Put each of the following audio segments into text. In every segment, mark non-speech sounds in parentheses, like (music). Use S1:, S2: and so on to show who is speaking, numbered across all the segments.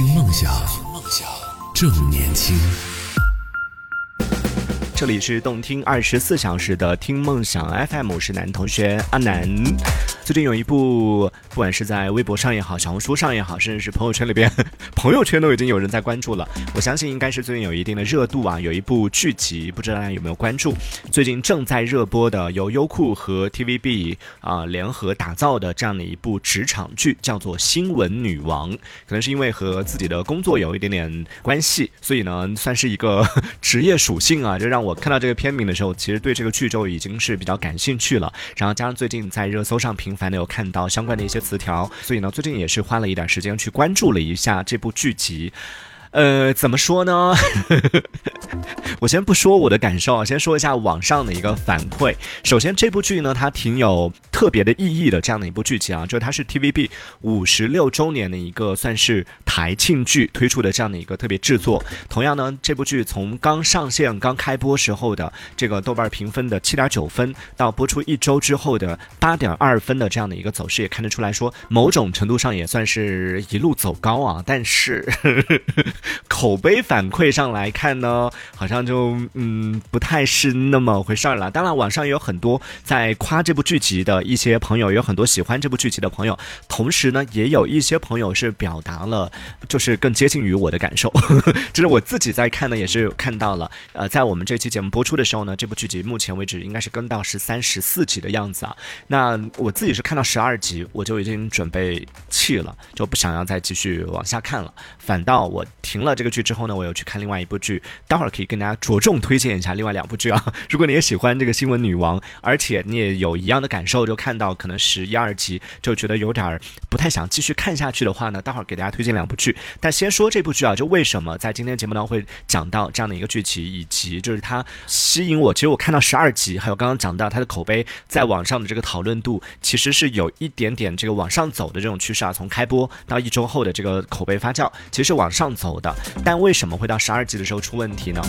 S1: 听梦想，梦想正年轻。
S2: 这里是动听二十四小时的听梦想 FM，我是男同学阿南。最近有一部，不管是在微博上也好，小红书上也好，甚至是朋友圈里边，朋友圈都已经有人在关注了。我相信应该是最近有一定的热度啊。有一部剧集，不知道大家有没有关注？最近正在热播的，由优酷和 TVB 啊联合打造的这样的一部职场剧，叫做《新闻女王》。可能是因为和自己的工作有一点点关系，所以呢，算是一个 (laughs) 职业属性啊，就让我。看到这个片名的时候，其实对这个剧就已经是比较感兴趣了。然后加上最近在热搜上频繁的有看到相关的一些词条，所以呢，最近也是花了一点时间去关注了一下这部聚集。呃，怎么说呢？(laughs) 我先不说我的感受啊，先说一下网上的一个反馈。首先，这部剧呢，它挺有特别的意义的，这样的一部剧集啊，就它是 TVB 五十六周年的一个算是台庆剧推出的这样的一个特别制作。同样呢，这部剧从刚上线、刚开播时候的这个豆瓣评分的七点九分，到播出一周之后的八点二分的这样的一个走势，也看得出来说，某种程度上也算是一路走高啊。但是。(laughs) 口碑反馈上来看呢，好像就嗯不太是那么回事儿了。当然，网上也有很多在夸这部剧集的一些朋友，有很多喜欢这部剧集的朋友。同时呢，也有一些朋友是表达了，就是更接近于我的感受。(laughs) 就是我自己在看呢，也是看到了。呃，在我们这期节目播出的时候呢，这部剧集目前为止应该是更到十三、十四集的样子啊。那我自己是看到十二集，我就已经准备弃了，就不想要再继续往下看了。反倒我停了这个。剧之后呢，我又去看另外一部剧，待会儿可以跟大家着重推荐一下另外两部剧啊。(laughs) 如果你也喜欢这个新闻女王，而且你也有一样的感受，就看到可能十一二集就觉得有点不太想继续看下去的话呢，待会儿给大家推荐两部剧。但先说这部剧啊，就为什么在今天节目当中会讲到这样的一个剧集，以及就是它吸引我。其实我看到十二集，还有刚刚讲到它的口碑在网上的这个讨论度，其实是有一点点这个往上走的这种趋势啊。从开播到一周后的这个口碑发酵，其实往上走的。但为什么会到十二集的时候出问题呢？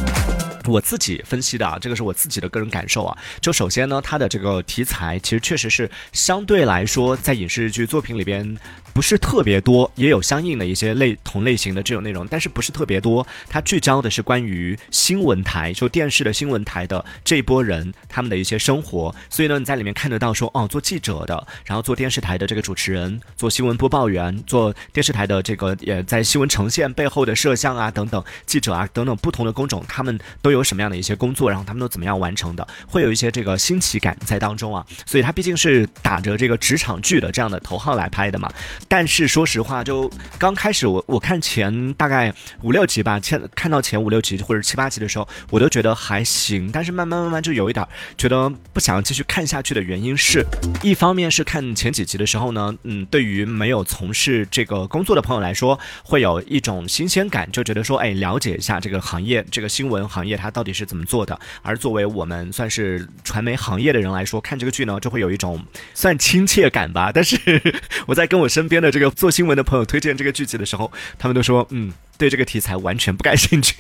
S2: 我自己分析的啊，这个是我自己的个人感受啊。就首先呢，它的这个题材其实确实是相对来说在影视剧作品里边。不是特别多，也有相应的一些类同类型的这种内容，但是不是特别多。它聚焦的是关于新闻台，就电视的新闻台的这一波人他们的一些生活。所以呢，你在里面看得到说，哦，做记者的，然后做电视台的这个主持人，做新闻播报员，做电视台的这个也在新闻呈现背后的摄像啊等等记者啊等等不同的工种，他们都有什么样的一些工作，然后他们都怎么样完成的，会有一些这个新奇感在当中啊。所以它毕竟是打着这个职场剧的这样的头号来拍的嘛。但是说实话，就刚开始我我看前大概五六集吧，前看到前五六集或者七八集的时候，我都觉得还行。但是慢慢慢慢就有一点觉得不想继续看下去的原因是，(laughs) 一方面是看前几集的时候呢，嗯，对于没有从事这个工作的朋友来说，会有一种新鲜感，就觉得说，哎，了解一下这个行业，这个新闻行业它到底是怎么做的。而作为我们算是传媒行业的人来说，看这个剧呢，就会有一种算亲切感吧。但是 (laughs) 我在跟我身边。的这个做新闻的朋友推荐这个剧集的时候，他们都说，嗯，对这个题材完全不感兴趣。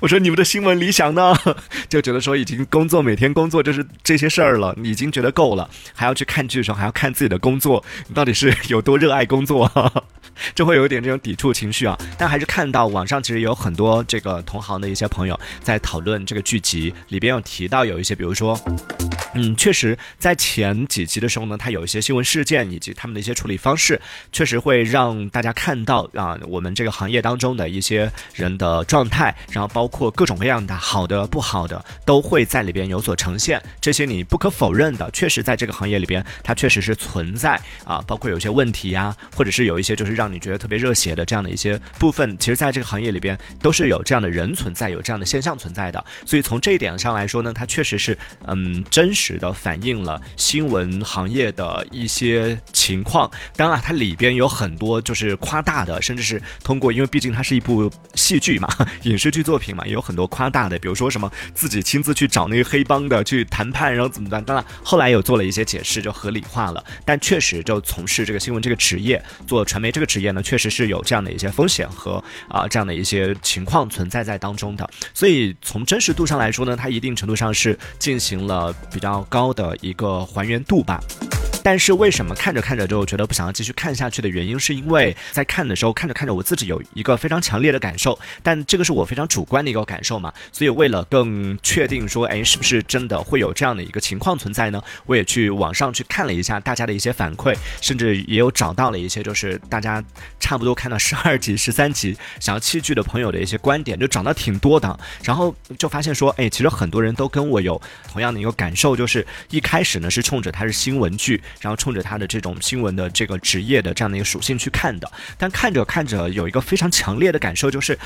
S2: 我说你们的新闻理想呢？(laughs) 就觉得说已经工作每天工作就是这些事儿了，已经觉得够了，还要去看剧的时候还要看自己的工作，你到底是 (laughs) 有多热爱工作？(laughs) 就会有一点这种抵触情绪啊。但还是看到网上其实有很多这个同行的一些朋友在讨论这个剧集，里边有提到有一些，比如说。嗯，确实，在前几集的时候呢，它有一些新闻事件以及他们的一些处理方式，确实会让大家看到啊，我们这个行业当中的一些人的状态，然后包包括各种各样的好的、不好的，都会在里边有所呈现。这些你不可否认的，确实在这个行业里边，它确实是存在啊，包括有些问题呀，或者是有一些就是让你觉得特别热血的这样的一些部分，其实在这个行业里边都是有这样的人存在，有这样的现象存在的。所以从这一点上来说呢，它确实是嗯真实。的反映了新闻行业的一些情况，当然它里边有很多就是夸大的，甚至是通过，因为毕竟它是一部戏剧嘛，影视剧作品也有很多夸大的，比如说什么自己亲自去找那个黑帮的去谈判，然后怎么办？当然后来有做了一些解释，就合理化了。但确实就从事这个新闻这个职业，做传媒这个职业呢，确实是有这样的一些风险和啊这样的一些情况存在在当中的。所以从真实度上来说呢，它一定程度上是进行了比较。高的一个还原度吧。但是为什么看着看着就觉得不想要继续看下去的原因，是因为在看的时候看着看着，我自己有一个非常强烈的感受，但这个是我非常主观的一个感受嘛，所以为了更确定说，哎，是不是真的会有这样的一个情况存在呢？我也去网上去看了一下大家的一些反馈，甚至也有找到了一些就是大家差不多看到十二集、十三集想要弃剧的朋友的一些观点，就找到挺多的，然后就发现说，哎，其实很多人都跟我有同样的一个感受，就是一开始呢是冲着它是新闻剧，然后冲着他的这种新闻的这个职业的这样的一个属性去看的，但看着看着有一个非常强烈的感受就是。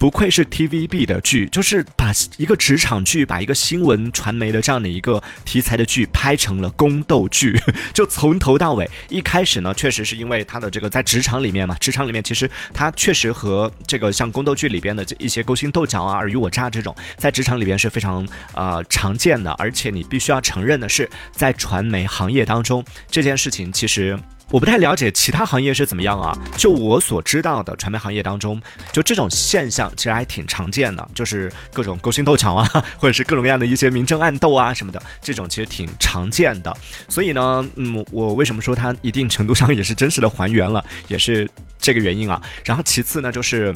S2: 不愧是 TVB 的剧，就是把一个职场剧，把一个新闻传媒的这样的一个题材的剧拍成了宫斗剧，(laughs) 就从头到尾。一开始呢，确实是因为它的这个在职场里面嘛，职场里面其实它确实和这个像宫斗剧里边的这一些勾心斗角啊、尔虞我诈这种，在职场里边是非常呃常见的。而且你必须要承认的是，在传媒行业当中，这件事情其实。我不太了解其他行业是怎么样啊？就我所知道的传媒行业当中，就这种现象其实还挺常见的，就是各种勾心斗角啊，(laughs) 或者是各种各样的一些明争暗斗啊什么的，这种其实挺常见的。所以呢，嗯，我为什么说它一定程度上也是真实的还原了，也是这个原因啊。然后其次呢，就是。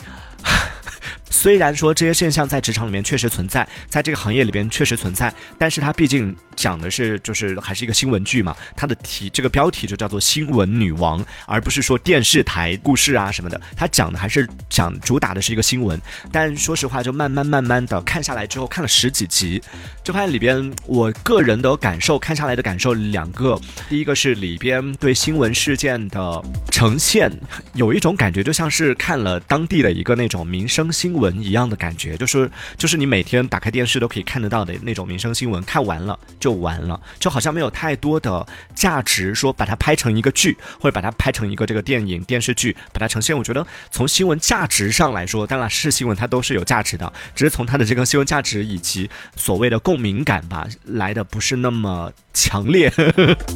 S2: (laughs) 虽然说这些现象在职场里面确实存在，在这个行业里边确实存在，但是它毕竟讲的是就是还是一个新闻剧嘛，它的题这个标题就叫做新闻女王，而不是说电视台故事啊什么的，它讲的还是讲主打的是一个新闻。但说实话，就慢慢慢慢的看下来之后，看了十几集，就发现里边我个人的感受，看下来的感受两个，第一个是里边对新闻事件的呈现，有一种感觉就像是看了当地的一个那种民生新闻。一样的感觉，就是就是你每天打开电视都可以看得到的那种民生新闻，看完了就完了，就好像没有太多的价值，说把它拍成一个剧，或者把它拍成一个这个电影电视剧，把它呈现。我觉得从新闻价值上来说，当然是新闻它都是有价值的，只是从它的这个新闻价值以及所谓的共鸣感吧，来的不是那么强烈，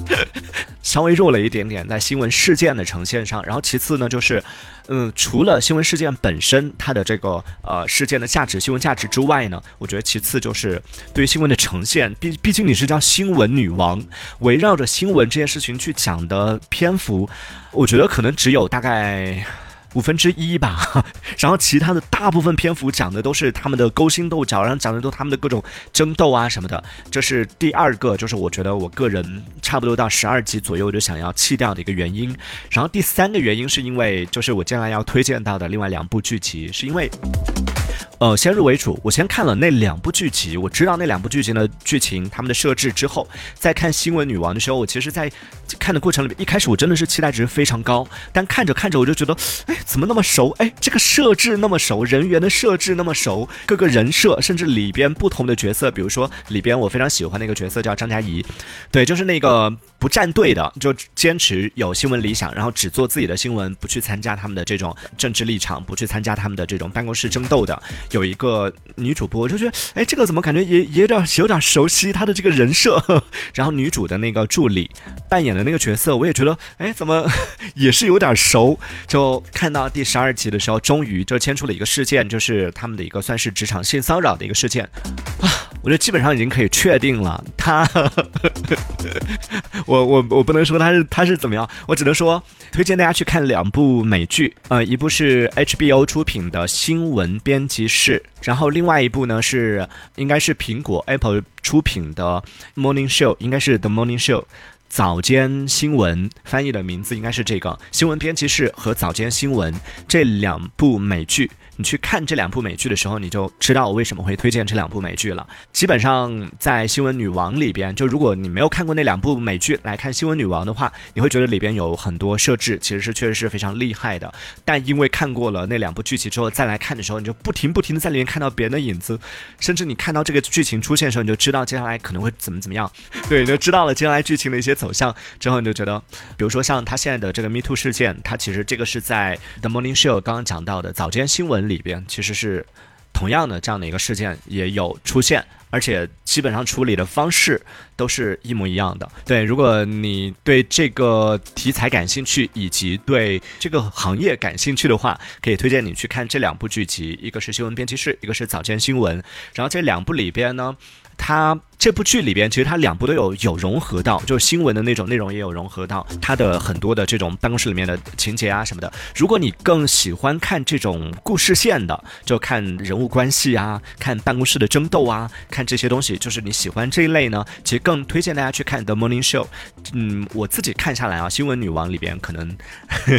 S2: (laughs) 稍微弱了一点点在新闻事件的呈现上。然后其次呢，就是。嗯，除了新闻事件本身它的这个呃事件的价值、新闻价值之外呢，我觉得其次就是对于新闻的呈现。毕毕竟你是叫新闻女王，围绕着新闻这件事情去讲的篇幅，我觉得可能只有大概。五分之一吧，(laughs) 然后其他的大部分篇幅讲的都是他们的勾心斗角，然后讲的都他们的各种争斗啊什么的。这是第二个，就是我觉得我个人差不多到十二集左右就想要弃掉的一个原因。然后第三个原因是因为，就是我将来要推荐到的另外两部剧集，是因为。呃，先入为主，我先看了那两部剧集，我知道那两部剧集的剧情、他们的设置之后，在看《新闻女王》的时候，我其实，在看的过程里面，一开始我真的是期待值非常高，但看着看着我就觉得，哎，怎么那么熟？哎，这个设置那么熟，人员的设置那么熟，各个人设，甚至里边不同的角色，比如说里边我非常喜欢那个角色叫张嘉怡，对，就是那个不站队的，就坚持有新闻理想，然后只做自己的新闻，不去参加他们的这种政治立场，不去参加他们的这种办公室争斗的。有一个女主播，我就觉得，哎，这个怎么感觉也也有点有点熟悉她的这个人设。(laughs) 然后女主的那个助理扮演的那个角色，我也觉得，哎，怎么也是有点熟。就看到第十二集的时候，终于就牵出了一个事件，就是他们的一个算是职场性骚扰的一个事件啊。我觉得基本上已经可以确定了，他，(laughs) 我我我不能说他是他是怎么样，我只能说推荐大家去看两部美剧，呃，一部是 HBO 出品的新闻编辑室，然后另外一部呢是应该是苹果 Apple 出品的 Morning Show，应该是 The Morning Show。早间新闻翻译的名字应该是这个新闻编辑室和早间新闻这两部美剧。你去看这两部美剧的时候，你就知道我为什么会推荐这两部美剧了。基本上在《新闻女王》里边，就如果你没有看过那两部美剧来看《新闻女王》的话，你会觉得里边有很多设置其实是确实是非常厉害的。但因为看过了那两部剧集之后再来看的时候，你就不停不停的在里面看到别人的影子，甚至你看到这个剧情出现的时候，你就知道接下来可能会怎么怎么样。对，你就知道了接下来剧情的一些走向之后，你就觉得，比如说像他现在的这个 Me Too 事件，他其实这个是在 The Morning Show 刚刚讲到的早间新闻。里边其实是同样的这样的一个事件也有出现，而且基本上处理的方式都是一模一样的。对，如果你对这个题材感兴趣，以及对这个行业感兴趣的话，可以推荐你去看这两部剧集，一个是新闻编辑室，一个是早间新闻。然后这两部里边呢。它这部剧里边，其实它两部都有有融合到，就是新闻的那种内容也有融合到它的很多的这种办公室里面的情节啊什么的。如果你更喜欢看这种故事线的，就看人物关系啊，看办公室的争斗啊，看这些东西，就是你喜欢这一类呢，其实更推荐大家去看《The Morning Show》。嗯，我自己看下来啊，《新闻女王》里边可能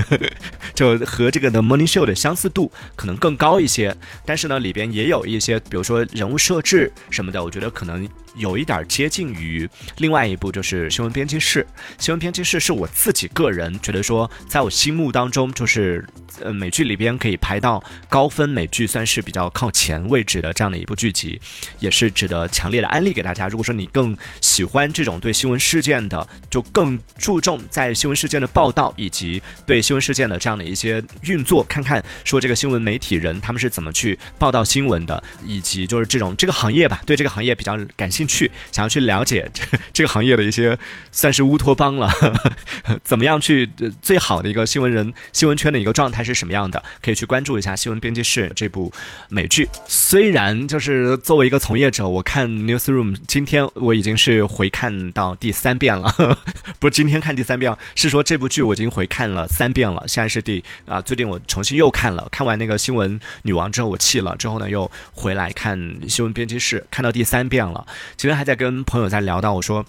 S2: (laughs) 就和这个《The Morning Show》的相似度可能更高一些，但是呢，里边也有一些，比如说人物设置什么的，我觉得可能。有有一点接近于另外一部，就是新闻编辑室。新闻编辑室是我自己个人觉得说，在我心目当中，就是呃美剧里边可以排到高分美剧，算是比较靠前位置的这样的一部剧集，也是值得强烈的安利给大家。如果说你更喜欢这种对新闻事件的，就更注重在新闻事件的报道以及对新闻事件的这样的一些运作，看看说这个新闻媒体人他们是怎么去报道新闻的，以及就是这种这个行业吧，对这个行业比较感兴趣。去想要去了解这这个行业的一些算是乌托邦了，(laughs) 怎么样去最好的一个新闻人新闻圈的一个状态是什么样的？可以去关注一下《新闻编辑室》这部美剧。虽然就是作为一个从业者，我看 Newsroom 今天我已经是回看到第三遍了，(laughs) 不是今天看第三遍，是说这部剧我已经回看了三遍了。现在是第啊，最近我重新又看了，看完那个《新闻女王》之后我弃了，之后呢又回来看《新闻编辑室》，看到第三遍了。其实还在跟朋友在聊到，我说，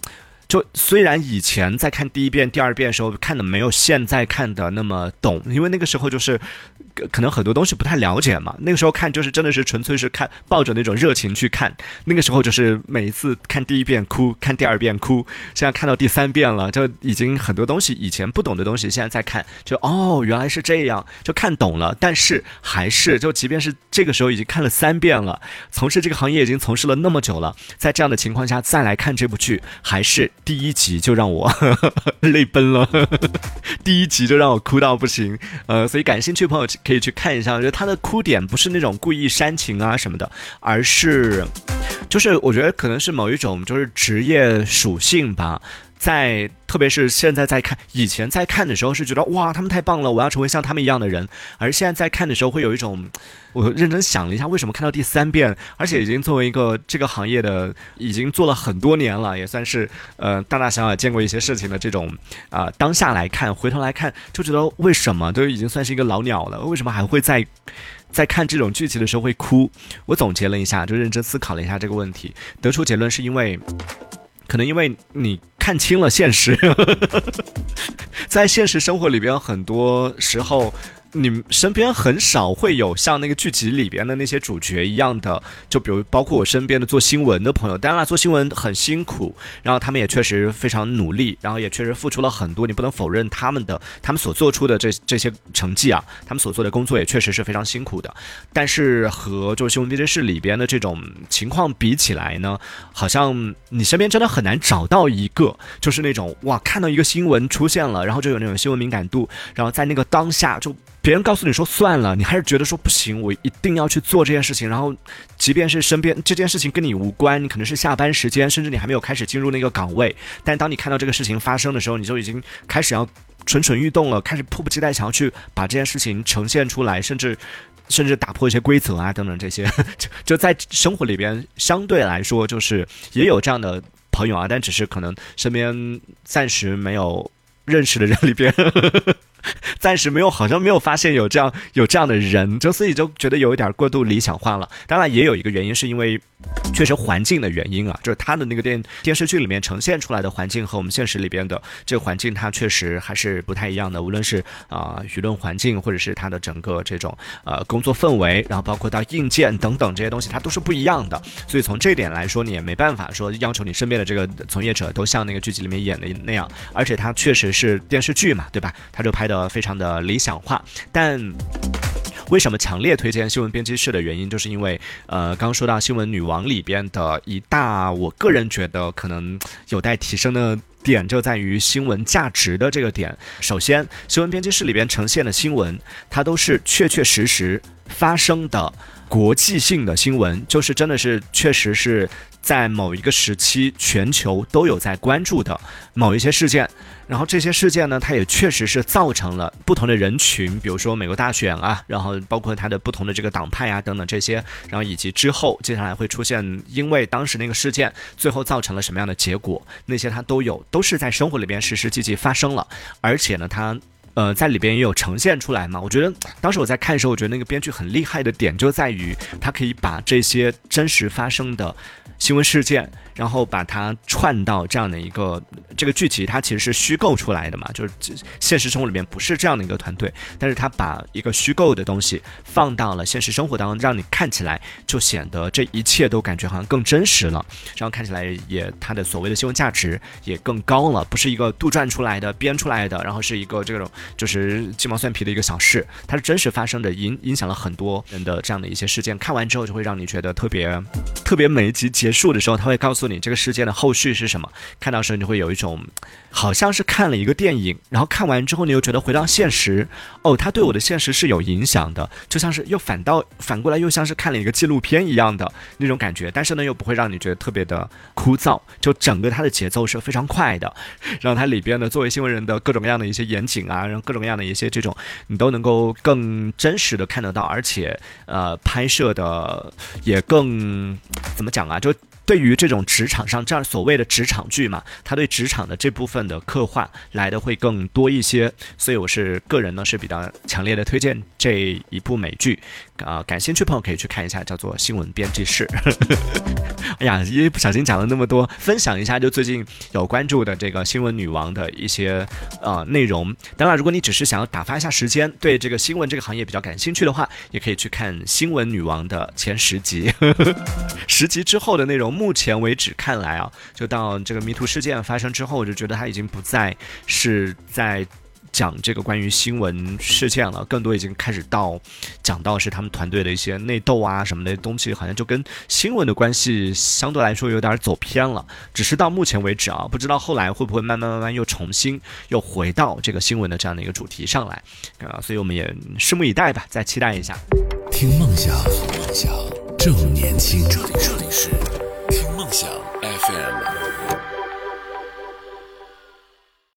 S2: 就虽然以前在看第一遍、第二遍的时候看的没有现在看的那么懂，因为那个时候就是。可能很多东西不太了解嘛，那个时候看就是真的是纯粹是看，抱着那种热情去看。那个时候就是每一次看第一遍哭，看第二遍哭，现在看到第三遍了，就已经很多东西以前不懂的东西，现在在看，就哦原来是这样，就看懂了。但是还是就即便是这个时候已经看了三遍了，从事这个行业已经从事了那么久了，在这样的情况下再来看这部剧，还是第一集就让我 (laughs) 泪奔了，(laughs) 第一集就让我哭到不行。呃，所以感兴趣朋友。可以去看一下，我觉得他的哭点不是那种故意煽情啊什么的，而是，就是我觉得可能是某一种就是职业属性吧。在，特别是现在在看，以前在看的时候是觉得哇，他们太棒了，我要成为像他们一样的人。而现在在看的时候，会有一种，我认真想了一下，为什么看到第三遍，而且已经作为一个这个行业的，已经做了很多年了，也算是呃大大小小见过一些事情的这种啊，当下来看，回头来看，就觉得为什么都已经算是一个老鸟了，为什么还会在在看这种剧情的时候会哭？我总结了一下，就认真思考了一下这个问题，得出结论是因为。可能因为你看清了现实，(laughs) 在现实生活里边，很多时候。你身边很少会有像那个剧集里边的那些主角一样的，就比如包括我身边的做新闻的朋友，当然了，做新闻很辛苦，然后他们也确实非常努力，然后也确实付出了很多，你不能否认他们的他们所做出的这这些成绩啊，他们所做的工作也确实是非常辛苦的。但是和就是新闻编辑室里边的这种情况比起来呢，好像你身边真的很难找到一个就是那种哇，看到一个新闻出现了，然后就有那种新闻敏感度，然后在那个当下就。别人告诉你说算了，你还是觉得说不行，我一定要去做这件事情。然后，即便是身边这件事情跟你无关，你可能是下班时间，甚至你还没有开始进入那个岗位，但当你看到这个事情发生的时候，你就已经开始要蠢蠢欲动了，开始迫不及待想要去把这件事情呈现出来，甚至甚至打破一些规则啊等等这些。就就在生活里边，相对来说就是也有这样的朋友啊，但只是可能身边暂时没有认识的人里边。(laughs) 暂时没有，好像没有发现有这样有这样的人，就所以就觉得有一点过度理想化了。当然，也有一个原因是因为。确实环境的原因啊，就是他的那个电电视剧里面呈现出来的环境和我们现实里边的这个环境，它确实还是不太一样的。无论是啊舆论环境，或者是它的整个这种呃工作氛围，然后包括到硬件等等这些东西，它都是不一样的。所以从这点来说，你也没办法说要求你身边的这个从业者都像那个剧集里面演的那样。而且它确实是电视剧嘛，对吧？它就拍的非常的理想化，但。为什么强烈推荐新闻编辑室的原因，就是因为，呃，刚说到新闻女王里边的一大，我个人觉得可能有待提升的点，就在于新闻价值的这个点。首先，新闻编辑室里边呈现的新闻，它都是确确实实发生的。国际性的新闻，就是真的是确实是在某一个时期全球都有在关注的某一些事件。然后这些事件呢，它也确实是造成了不同的人群，比如说美国大选啊，然后包括它的不同的这个党派啊等等这些，然后以及之后接下来会出现，因为当时那个事件最后造成了什么样的结果，那些它都有，都是在生活里边实实际际发生了，而且呢，它。呃，在里边也有呈现出来嘛。我觉得当时我在看的时候，我觉得那个编剧很厉害的点就在于，他可以把这些真实发生的新闻事件。然后把它串到这样的一个这个剧集，它其实是虚构出来的嘛，就是现实生活里面不是这样的一个团队，但是他把一个虚构的东西放到了现实生活当中，让你看起来就显得这一切都感觉好像更真实了，然后看起来也它的所谓的新闻价值也更高了，不是一个杜撰出来的、编出来的，然后是一个这种就是鸡毛蒜皮的一个小事，它是真实发生的，影影响了很多人的这样的一些事件，看完之后就会让你觉得特别特别，每一集结束的时候，他会告诉你。这个事件的后续是什么？看到时候你会有一种，好像是看了一个电影，然后看完之后你又觉得回到现实，哦，他对我的现实是有影响的，就像是又反倒反过来又像是看了一个纪录片一样的那种感觉，但是呢又不会让你觉得特别的枯燥，就整个它的节奏是非常快的，然后它里边呢作为新闻人的各种各样的一些严谨啊，然后各种各样的一些这种你都能够更真实的看得到，而且呃拍摄的也更 (sniffs) (sniffs) 怎么讲啊，就。对于这种职场上这样所谓的职场剧嘛，他对职场的这部分的刻画来的会更多一些，所以我是个人呢是比较强烈的推荐这一部美剧，啊，感兴趣朋友可以去看一下，叫做《新闻编辑室》。哎呀，因为不小心讲了那么多，分享一下就最近有关注的这个新闻女王的一些呃内容。当然，如果你只是想要打发一下时间，对这个新闻这个行业比较感兴趣的话，也可以去看《新闻女王》的前十集，十集之后的内容。目前为止看来啊，就到这个迷途事件发生之后，我就觉得他已经不再是在讲这个关于新闻事件了，更多已经开始到讲到是他们团队的一些内斗啊什么的东西，好像就跟新闻的关系相对来说有点走偏了。只是到目前为止啊，不知道后来会不会慢慢慢慢又重新又回到这个新闻的这样的一个主题上来啊，所以我们也拭目以待吧，再期待一下。
S1: 听梦想，梦想正年轻，这里这里是。听梦想 FM。